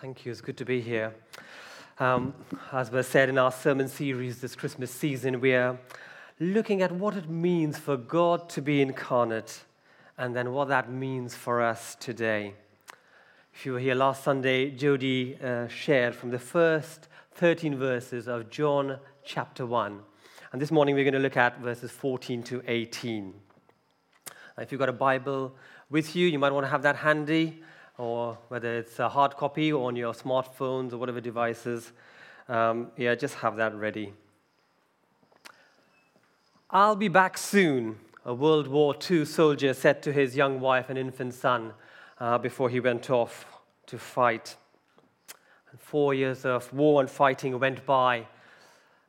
Thank you. It's good to be here. Um, as was said in our sermon series this Christmas season, we are looking at what it means for God to be incarnate and then what that means for us today. If you were here last Sunday, Jody uh, shared from the first 13 verses of John chapter 1. And this morning we're going to look at verses 14 to 18. If you've got a Bible with you, you might want to have that handy or whether it's a hard copy or on your smartphones or whatever devices, um, yeah, just have that ready. I'll be back soon, a World War II soldier said to his young wife and infant son uh, before he went off to fight. And four years of war and fighting went by.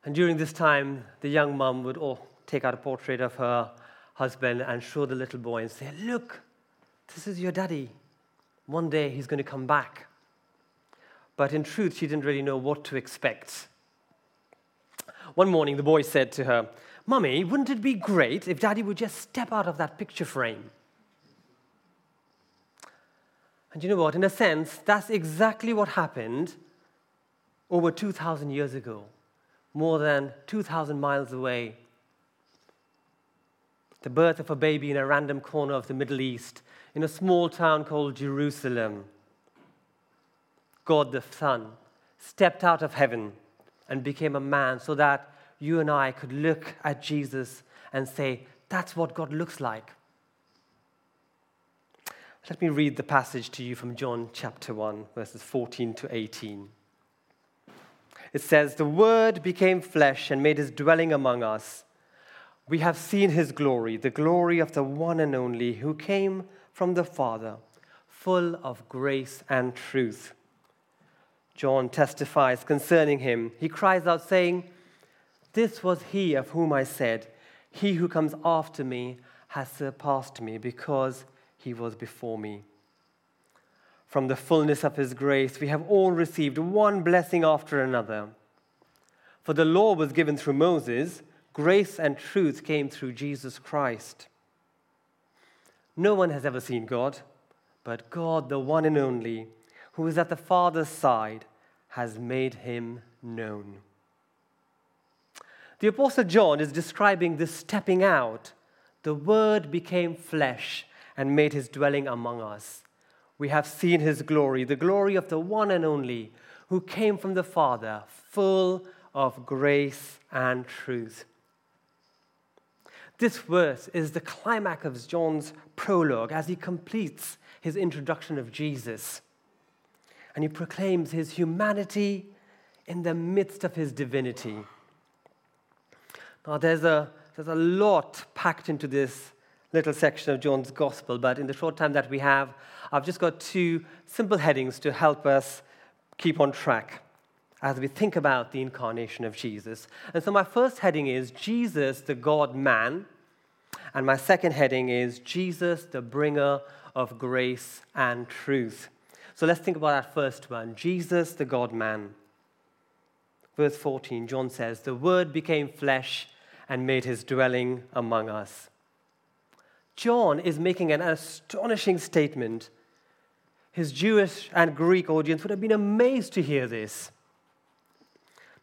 And during this time, the young mum would oh, take out a portrait of her husband and show the little boy and say, Look, this is your daddy one day he's going to come back. But in truth, she didn't really know what to expect. One morning, the boy said to her, Mummy, wouldn't it be great if Daddy would just step out of that picture frame? And you know what? In a sense, that's exactly what happened over 2,000 years ago, more than 2,000 miles away. The birth of a baby in a random corner of the Middle East in a small town called Jerusalem. God the Son stepped out of heaven and became a man so that you and I could look at Jesus and say, That's what God looks like. Let me read the passage to you from John chapter 1, verses 14 to 18. It says, The Word became flesh and made his dwelling among us. We have seen his glory, the glory of the one and only who came from the Father, full of grace and truth. John testifies concerning him. He cries out, saying, This was he of whom I said, He who comes after me has surpassed me because he was before me. From the fullness of his grace, we have all received one blessing after another. For the law was given through Moses, grace and truth came through Jesus Christ. No one has ever seen God, but God, the one and only, who is at the Father's side, has made him known. The Apostle John is describing this stepping out. The Word became flesh and made his dwelling among us. We have seen his glory, the glory of the one and only, who came from the Father, full of grace and truth. This verse is the climax of John's prologue as he completes his introduction of Jesus. And he proclaims his humanity in the midst of his divinity. Now, there's a, there's a lot packed into this little section of John's gospel, but in the short time that we have, I've just got two simple headings to help us keep on track as we think about the incarnation of Jesus. And so, my first heading is Jesus, the God man. And my second heading is Jesus, the bringer of grace and truth. So, let's think about that first one Jesus, the God man. Verse 14, John says, The Word became flesh and made his dwelling among us. John is making an astonishing statement. His Jewish and Greek audience would have been amazed to hear this.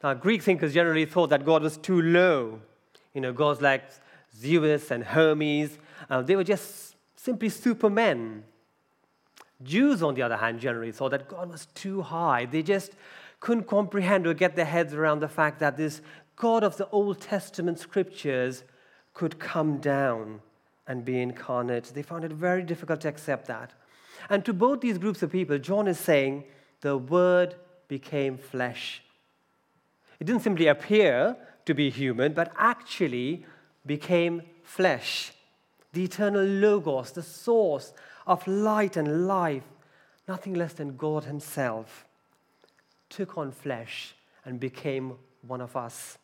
Now, Greek thinkers generally thought that God was too low. You know, God's like Zeus and Hermes. Uh, they were just simply supermen. Jews, on the other hand, generally thought that God was too high. They just couldn't comprehend or get their heads around the fact that this God of the Old Testament scriptures could come down and be incarnate. They found it very difficult to accept that. And to both these groups of people, John is saying, the Word became flesh it didn't simply appear to be human, but actually became flesh. The eternal Logos, the source of light and life, nothing less than God Himself, took on flesh and became one of us.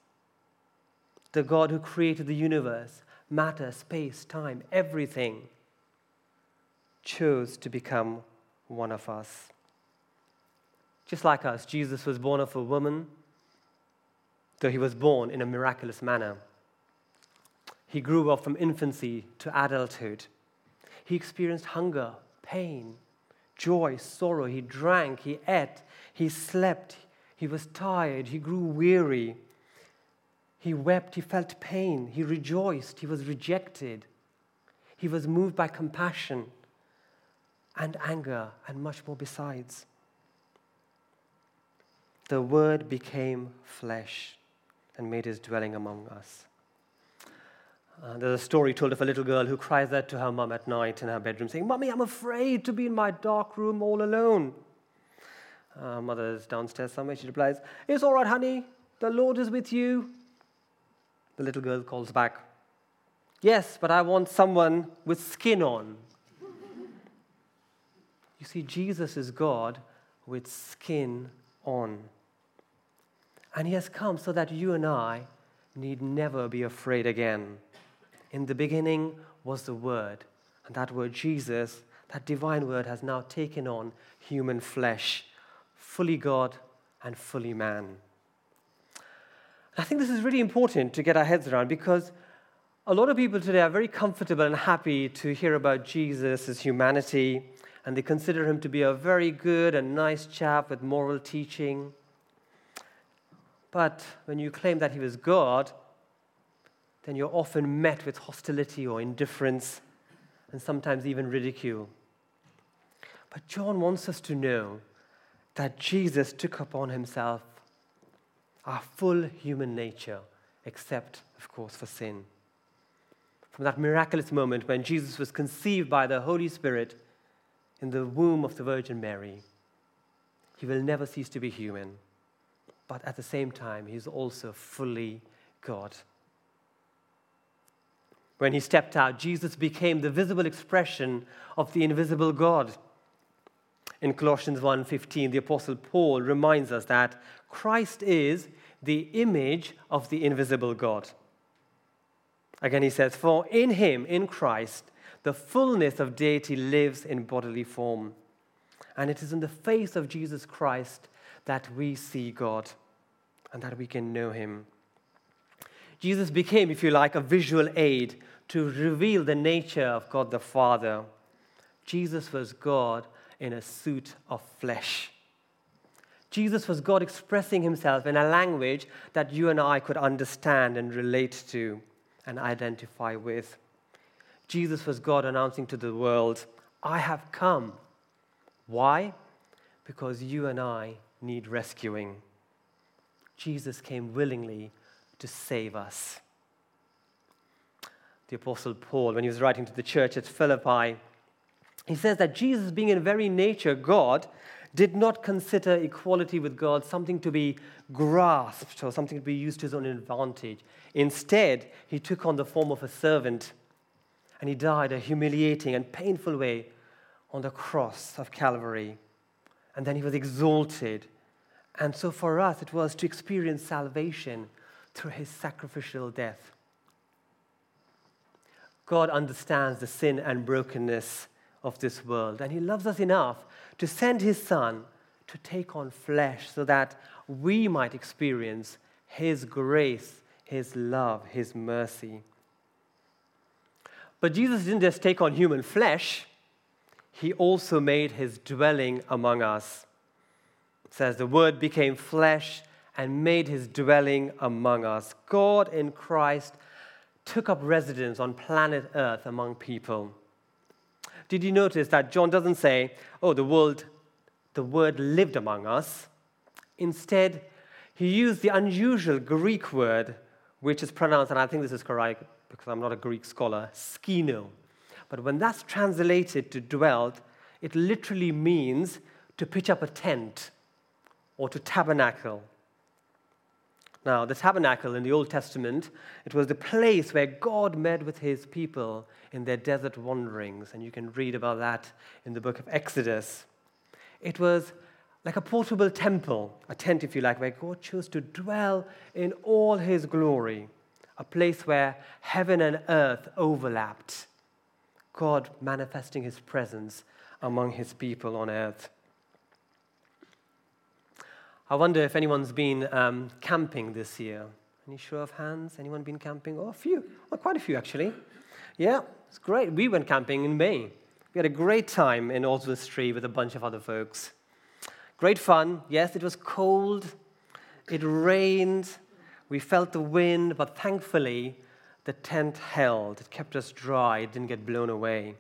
The God who created the universe, matter, space, time, everything, chose to become one of us. Just like us, Jesus was born of a woman though he was born in a miraculous manner. He grew up from infancy to adulthood. He experienced hunger, pain, joy, sorrow. He drank, he ate, he slept, he was tired, he grew weary. He wept, he felt pain, he rejoiced, he was rejected. He was moved by compassion and anger and much more besides. The Word became flesh and made his dwelling among us. Uh, there's a story told of a little girl who cries out to her mum at night in her bedroom, saying, Mummy, I'm afraid to be in my dark room all alone. Uh, downstairs somewhere. She replies, It's all right, honey. The Lord is with you. The little girl calls back, Yes, but I want someone with skin on. you see, Jesus is God with skin on. And he has come so that you and I need never be afraid again. In the beginning was the Word, and that word, Jesus, that divine word, has now taken on human flesh, fully God and fully man. I think this is really important to get our heads around because a lot of people today are very comfortable and happy to hear about Jesus' humanity, and they consider him to be a very good and nice chap with moral teaching. But when you claim that he was God, then you're often met with hostility or indifference and sometimes even ridicule. But John wants us to know that Jesus took upon himself our full human nature, except, of course, for sin. From that miraculous moment when Jesus was conceived by the Holy Spirit in the womb of the Virgin Mary, he will never cease to be human. But at the same time, he's also fully God. When he stepped out, Jesus became the visible expression of the invisible God. In Colossians 1:15, the apostle Paul reminds us that Christ is the image of the invisible God. Again, he says, For in him, in Christ, the fullness of deity lives in bodily form. And it is in the face of Jesus Christ that we see God and that we can know him. Jesus became, if you like, a visual aid to reveal the nature of God the Father. Jesus was God in a suit of flesh. Jesus was God expressing himself in a language that you and I could understand and relate to and identify with. Jesus was God announcing to the world, I have come. Why? Because you and I need rescuing. Jesus came willingly to save us. The Apostle Paul, when he was writing to the church at Philippi, he says that Jesus, being in very nature God, did not consider equality with God something to be grasped or something to be used to his own advantage. Instead, he took on the form of a servant and he died a humiliating and painful way on the cross of Calvary. And then he was exalted. And so for us, it was to experience salvation through his sacrificial death. God understands the sin and brokenness of this world, and he loves us enough to send his son to take on flesh so that we might experience his grace, his love, his mercy. But Jesus didn't just take on human flesh, he also made his dwelling among us. Says, The Word became flesh and made his dwelling among us. God in Christ took up residence on planet Earth among people did you notice that John doesn't say, oh, the world, the word lived among us? Instead, he used the unusual Greek word, which is pronounced, and I think this is correct because I'm not a Greek scholar, skino. But when that's translated to dwelt, it literally means to pitch up a tent or to tabernacle. Now, the tabernacle in the Old Testament, it was the place where God met with his people in their desert wanderings, and you can read about that in the book of Exodus. It was like a portable temple, a tent, if you like, where God chose to dwell in all his glory, a place where heaven and earth overlapped, God manifesting his presence among his people on earth. I wonder if anyone's been um, camping this year. Any show of hands? Anyone been camping? Oh, a few. Oh, quite a few, actually. Yeah, it's great. We went camping in May. We had a great time in Oswestry with a bunch of other folks. Great fun. Yes, it was cold, it rained, we felt the wind, but thankfully the tent held. It kept us dry, it didn't get blown away.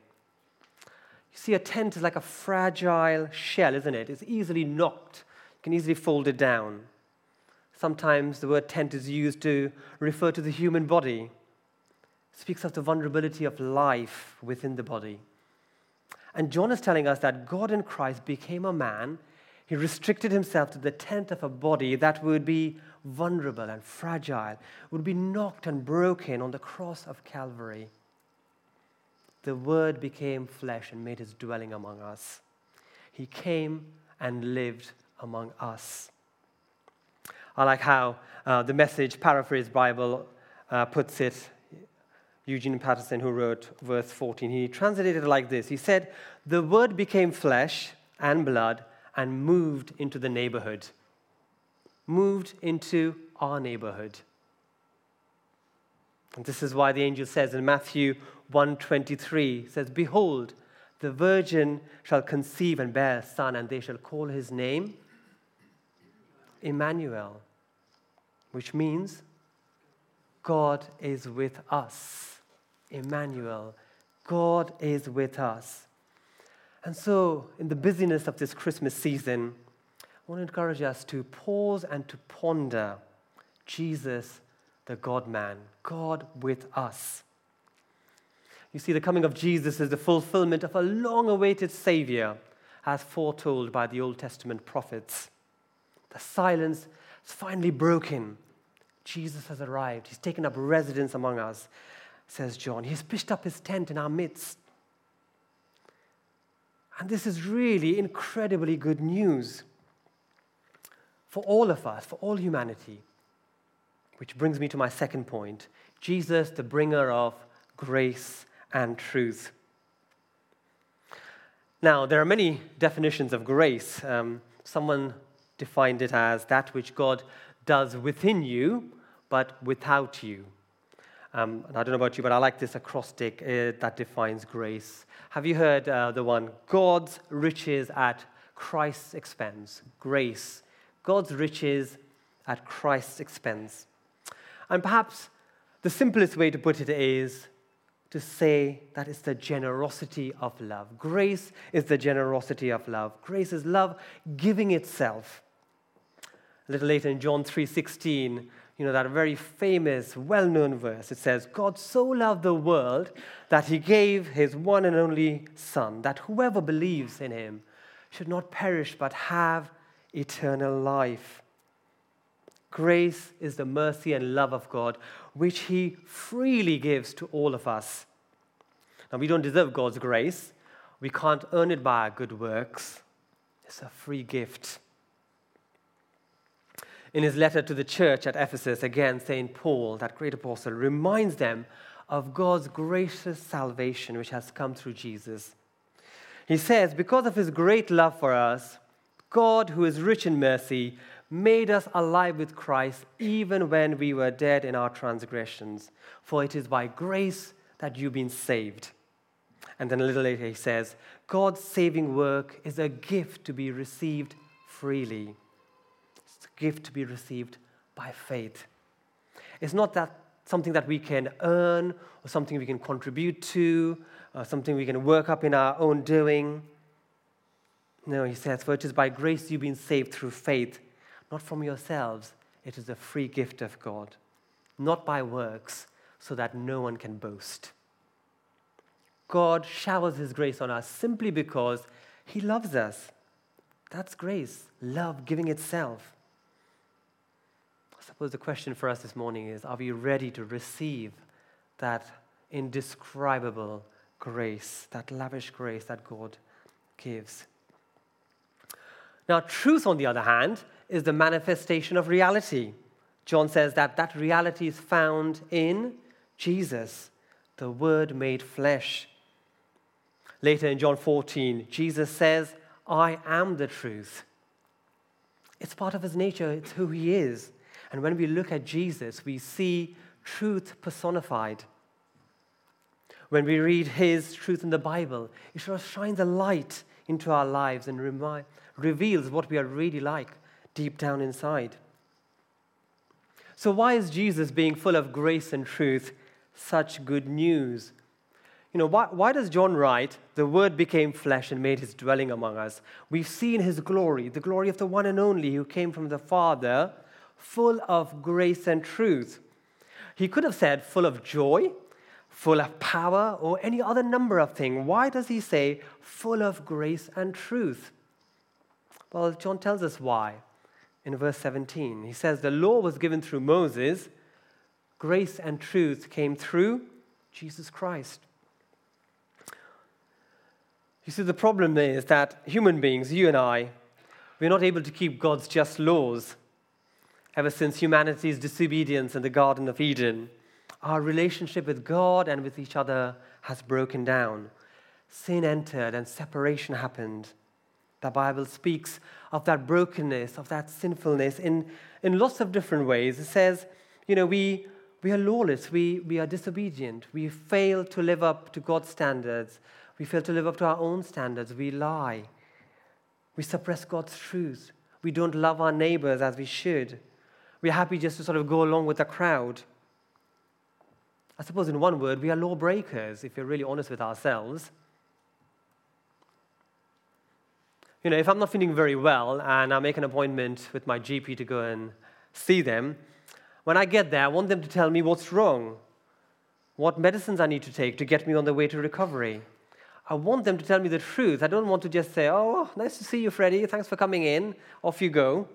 You see, a tent is like a fragile shell, isn't it? It's easily knocked, can easily fold it down. Sometimes the word tent is used to refer to the human body. It speaks of the vulnerability of life within the body. And John is telling us that God in Christ became a man. He restricted himself to the tent of a body that would be vulnerable and fragile, would be knocked and broken on the cross of Calvary. The Word became flesh and made his dwelling among us. He came and lived among us. I like how uh, the message paraphrase Bible uh, puts it. Eugene Peterson, who wrote verse 14, he translated it like this He said, The Word became flesh and blood and moved into the neighborhood moved into our neighborhood. And this is why the angel says in Matthew 1:23 says behold the virgin shall conceive and bear a son and they shall call his name Emmanuel which means God is with us Emmanuel God is with us and so in the busyness of this Christmas season I want to encourage us to pause and to ponder Jesus, the God man, God with us. You see, the coming of Jesus is the fulfillment of a long awaited Savior, as foretold by the Old Testament prophets. The silence is finally broken. Jesus has arrived. He's taken up residence among us, says John. He's pitched up his tent in our midst. And this is really incredibly good news for all of us, for all humanity. Which brings me to my second point Jesus, the bringer of grace and truth. Now, there are many definitions of grace. Um, someone defined it as that which God does within you, but without you. Um, I don't know about you, but I like this acrostic uh, that defines grace. Have you heard uh, the one, God's riches at Christ's expense? Grace God's riches at Christ's expense. And perhaps the simplest way to put it is to say that it's the generosity of love. Grace is the generosity of love. Grace is love giving itself. A little later in John 3:16, you know that very famous, well-known verse. It says, "God so loved the world that he gave his one and only son, that whoever believes in him should not perish but have eternal life. Grace is the mercy and love of God, which He freely gives to all of us. Now, we don't deserve God's grace, we can't earn it by our good works. It's a free gift. In his letter to the church at Ephesus, again, St. Paul, that great apostle, reminds them of God's gracious salvation which has come through Jesus. He says, Because of his great love for us, God, who is rich in mercy, made us alive with Christ even when we were dead in our transgressions. For it is by grace that you've been saved. And then a little later he says, God's saving work is a gift to be received freely. Gift to be received by faith. It's not that something that we can earn or something we can contribute to or something we can work up in our own doing. No, he says, For it is by grace you've been saved through faith, not from yourselves. It is a free gift of God, not by works, so that no one can boast. God showers his grace on us simply because he loves us. That's grace, love giving itself. I suppose the question for us this morning is are we ready to receive that indescribable grace, that lavish grace that God gives? Now, truth, on the other hand, is the manifestation of reality. John says that that reality is found in Jesus, the Word made flesh. Later in John 14, Jesus says, I am the truth. It's part of his nature, it's who he is. And when we look at Jesus, we see truth personified. When we read His truth in the Bible, it sort of shines a light into our lives and remi- reveals what we are really like deep down inside. So, why is Jesus being full of grace and truth such good news? You know, why, why does John write, The Word became flesh and made his dwelling among us? We've seen his glory, the glory of the one and only who came from the Father, full of grace and truth. He could have said, full of joy, full of power, or any other number of things. Why does he say, full of grace and truth? Well, John tells us why in verse 17. He says, The law was given through Moses, grace and truth came through Jesus Christ. You see, the problem is that human beings, you and I, we're not able to keep God's just laws. Ever since humanity's disobedience in the Garden of Eden, our relationship with God and with each other has broken down. Sin entered and separation happened. The Bible speaks of that brokenness, of that sinfulness in, in lots of different ways. It says, you know, we, we are lawless, we, we are disobedient, we fail to live up to God's standards, we fail to live up to our own standards, we lie, we suppress God's truth, we don't love our neighbors as we should, we're happy just to sort of go along with the crowd. I suppose, in one word, we are lawbreakers, if we're really honest with ourselves. you know, if I'm not feeling very well and I make an appointment with my GP to go and see them, when I get there, I want them to tell me what's wrong, what medicines I need to take to get me on the way to recovery. I want them to tell me the truth. I don't want to just say, oh, nice to see you, Freddie. Thanks for coming in. Off you go.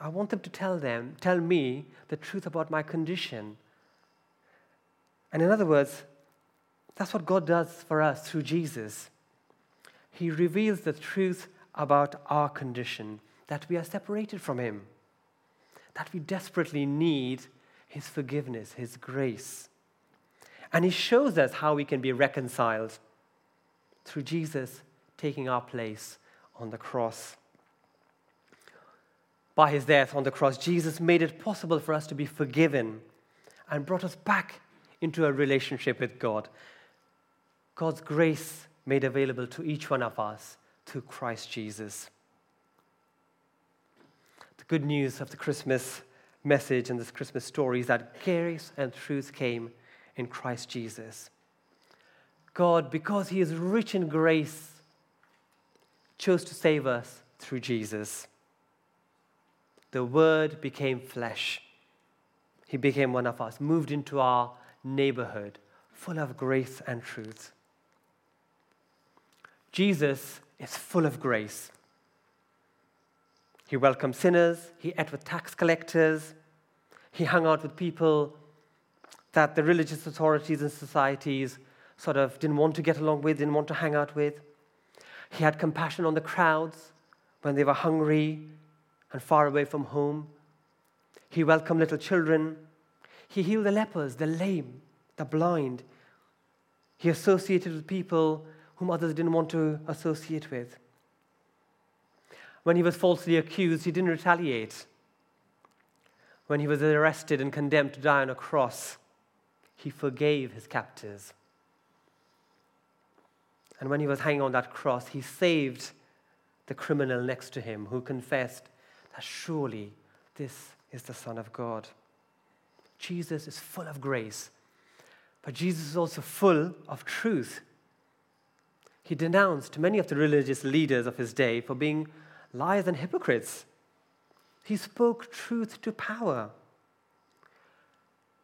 I want them to tell them, tell me the truth about my condition. And in other words, that's what God does for us through Jesus he reveals the truth about our condition that we are separated from him, that we desperately need his forgiveness, his grace. And he shows us how we can be reconciled through Jesus taking our place on the cross. By his death on the cross, Jesus made it possible for us to be forgiven and brought us back into a relationship with God. God's grace made available to each one of us through Christ Jesus. The good news of the Christmas message and this Christmas story is that grace and truth came in Christ Jesus. God, because He is rich in grace, chose to save us through Jesus. The Word became flesh. He became one of us, moved into our neighborhood, full of grace and truth. Jesus is full of grace. He welcomed sinners, he ate with tax collectors, he hung out with people that the religious authorities and societies sort of didn't want to get along with, didn't want to hang out with. He had compassion on the crowds when they were hungry and far away from home. He welcomed little children. He healed the lepers, the lame, the blind. He associated with people whom others didn't want to associate with. When he was falsely accused, he didn't retaliate. When he was arrested and condemned to die on a cross, he forgave his captors. And when he was hanging on that cross, he saved the criminal next to him who confessed that surely this is the Son of God. Jesus is full of grace, but Jesus is also full of truth. He denounced many of the religious leaders of his day for being liars and hypocrites. He spoke truth to power.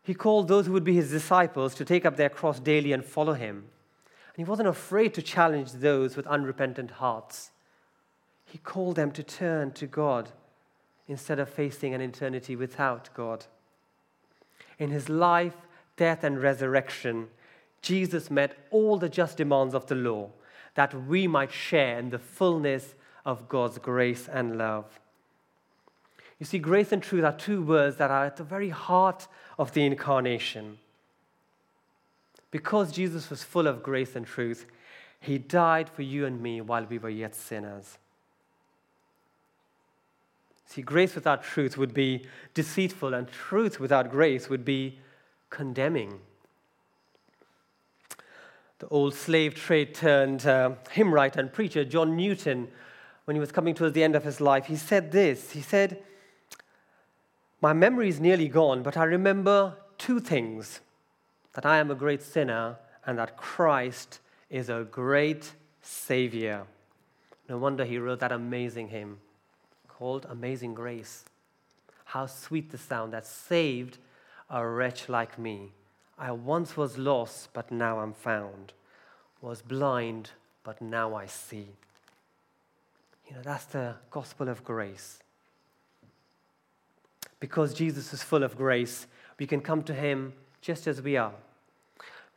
He called those who would be his disciples to take up their cross daily and follow him. And he wasn't afraid to challenge those with unrepentant hearts. He called them to turn to God instead of facing an eternity without God. In his life, death, and resurrection, Jesus met all the just demands of the law that we might share in the fullness of God's grace and love. You see, grace and truth are two words that are at the very heart of the incarnation. Because Jesus was full of grace and truth, he died for you and me while we were yet sinners. See, grace without truth would be deceitful, and truth without grace would be condemning. the old slave trade turned uh, hymn writer and preacher, John Newton, when he was coming towards the end of his life, he said this. He said, My memory is nearly gone, but I remember two things that I am a great sinner and that Christ is a great Savior. No wonder he wrote that amazing hymn called Amazing Grace. How sweet the sound that saved a wretch like me. I once was lost, but now I'm found, was blind, but now I see. You know, that's the gospel of grace. Because Jesus is full of grace, we can come to him just as we are.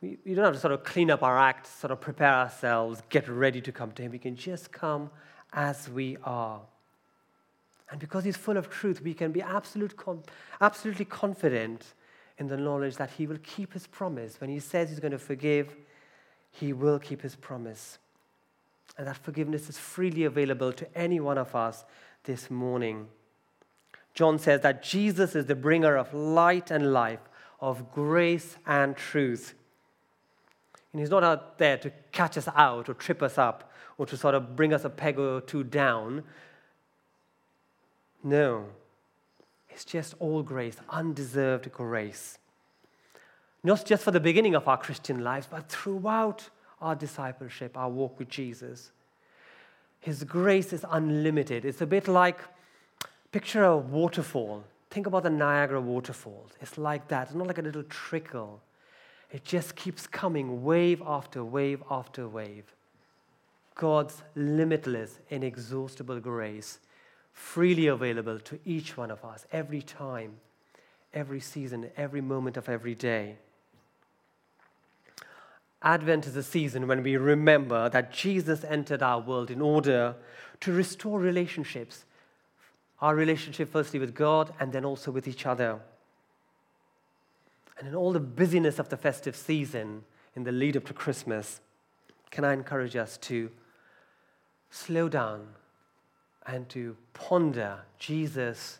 We, we don't have to sort of clean up our act, sort of prepare ourselves, get ready to come to him. We can just come as we are. And because he's full of truth, we can be absolute, absolutely confident in the knowledge that he will keep his promise. When he says he's going to forgive, he will keep his promise. And that forgiveness is freely available to any one of us this morning. John says that Jesus is the bringer of light and life, of grace and truth. And he's not out there to catch us out or trip us up or to sort of bring us a peg or two down. No, it's just all grace, undeserved grace. Not just for the beginning of our Christian lives, but throughout our discipleship, our walk with Jesus. His grace is unlimited. It's a bit like picture a waterfall. Think about the Niagara waterfalls. It's like that. It's not like a little trickle. It just keeps coming wave after wave after wave. God's limitless, inexhaustible grace freely available to each one of us every time, every season, every moment of every day. Advent is a season when we remember that Jesus entered our world in order to restore relationships. Our relationship, firstly, with God and then also with each other. And in all the busyness of the festive season, in the lead up to Christmas, can I encourage us to slow down and to ponder Jesus,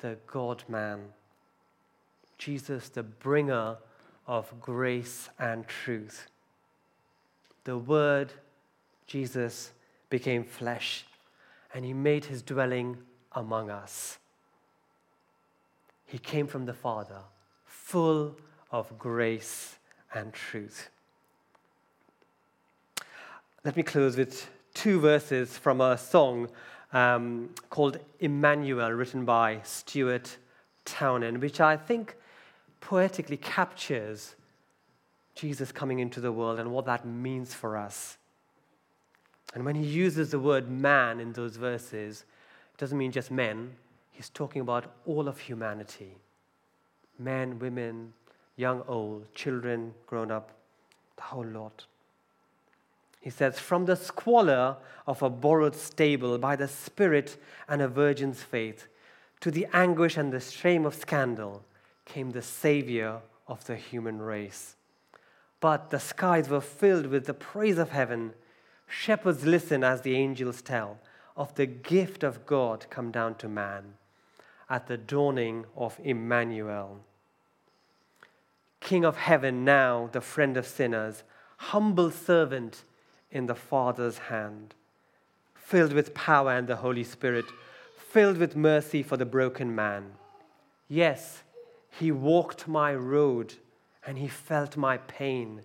the God man, Jesus, the bringer of grace and truth. The Word, Jesus, became flesh and he made his dwelling among us. He came from the Father, full of grace and truth. Let me close with two verses from a song um, called Emmanuel, written by Stuart Townend, which I think poetically captures Jesus coming into the world and what that means for us. And when he uses the word man in those verses, it doesn't mean just men, he's talking about all of humanity men, women, young, old, children, grown up, the whole lot. He says, From the squalor of a borrowed stable by the spirit and a virgin's faith, to the anguish and the shame of scandal came the Savior of the human race. But the skies were filled with the praise of heaven. Shepherds listen as the angels tell of the gift of God come down to man at the dawning of Emmanuel. King of heaven, now the friend of sinners, humble servant in the Father's hand, filled with power and the Holy Spirit, filled with mercy for the broken man. Yes, he walked my road and he felt my pain,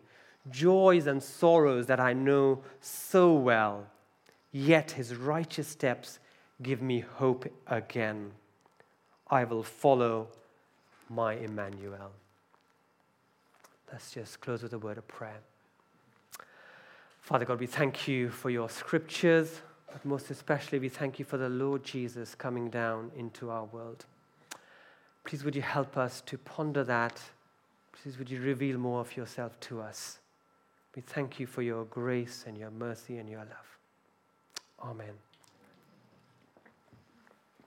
joys and sorrows that I know so well. Yet his righteous steps give me hope again. I will follow my Emmanuel. Let's just close with a word of prayer. Father God, we thank you for your scriptures, but most especially, we thank you for the Lord Jesus coming down into our world. Please, would you help us to ponder that? Please, would you reveal more of yourself to us? We thank you for your grace and your mercy and your love. Amen.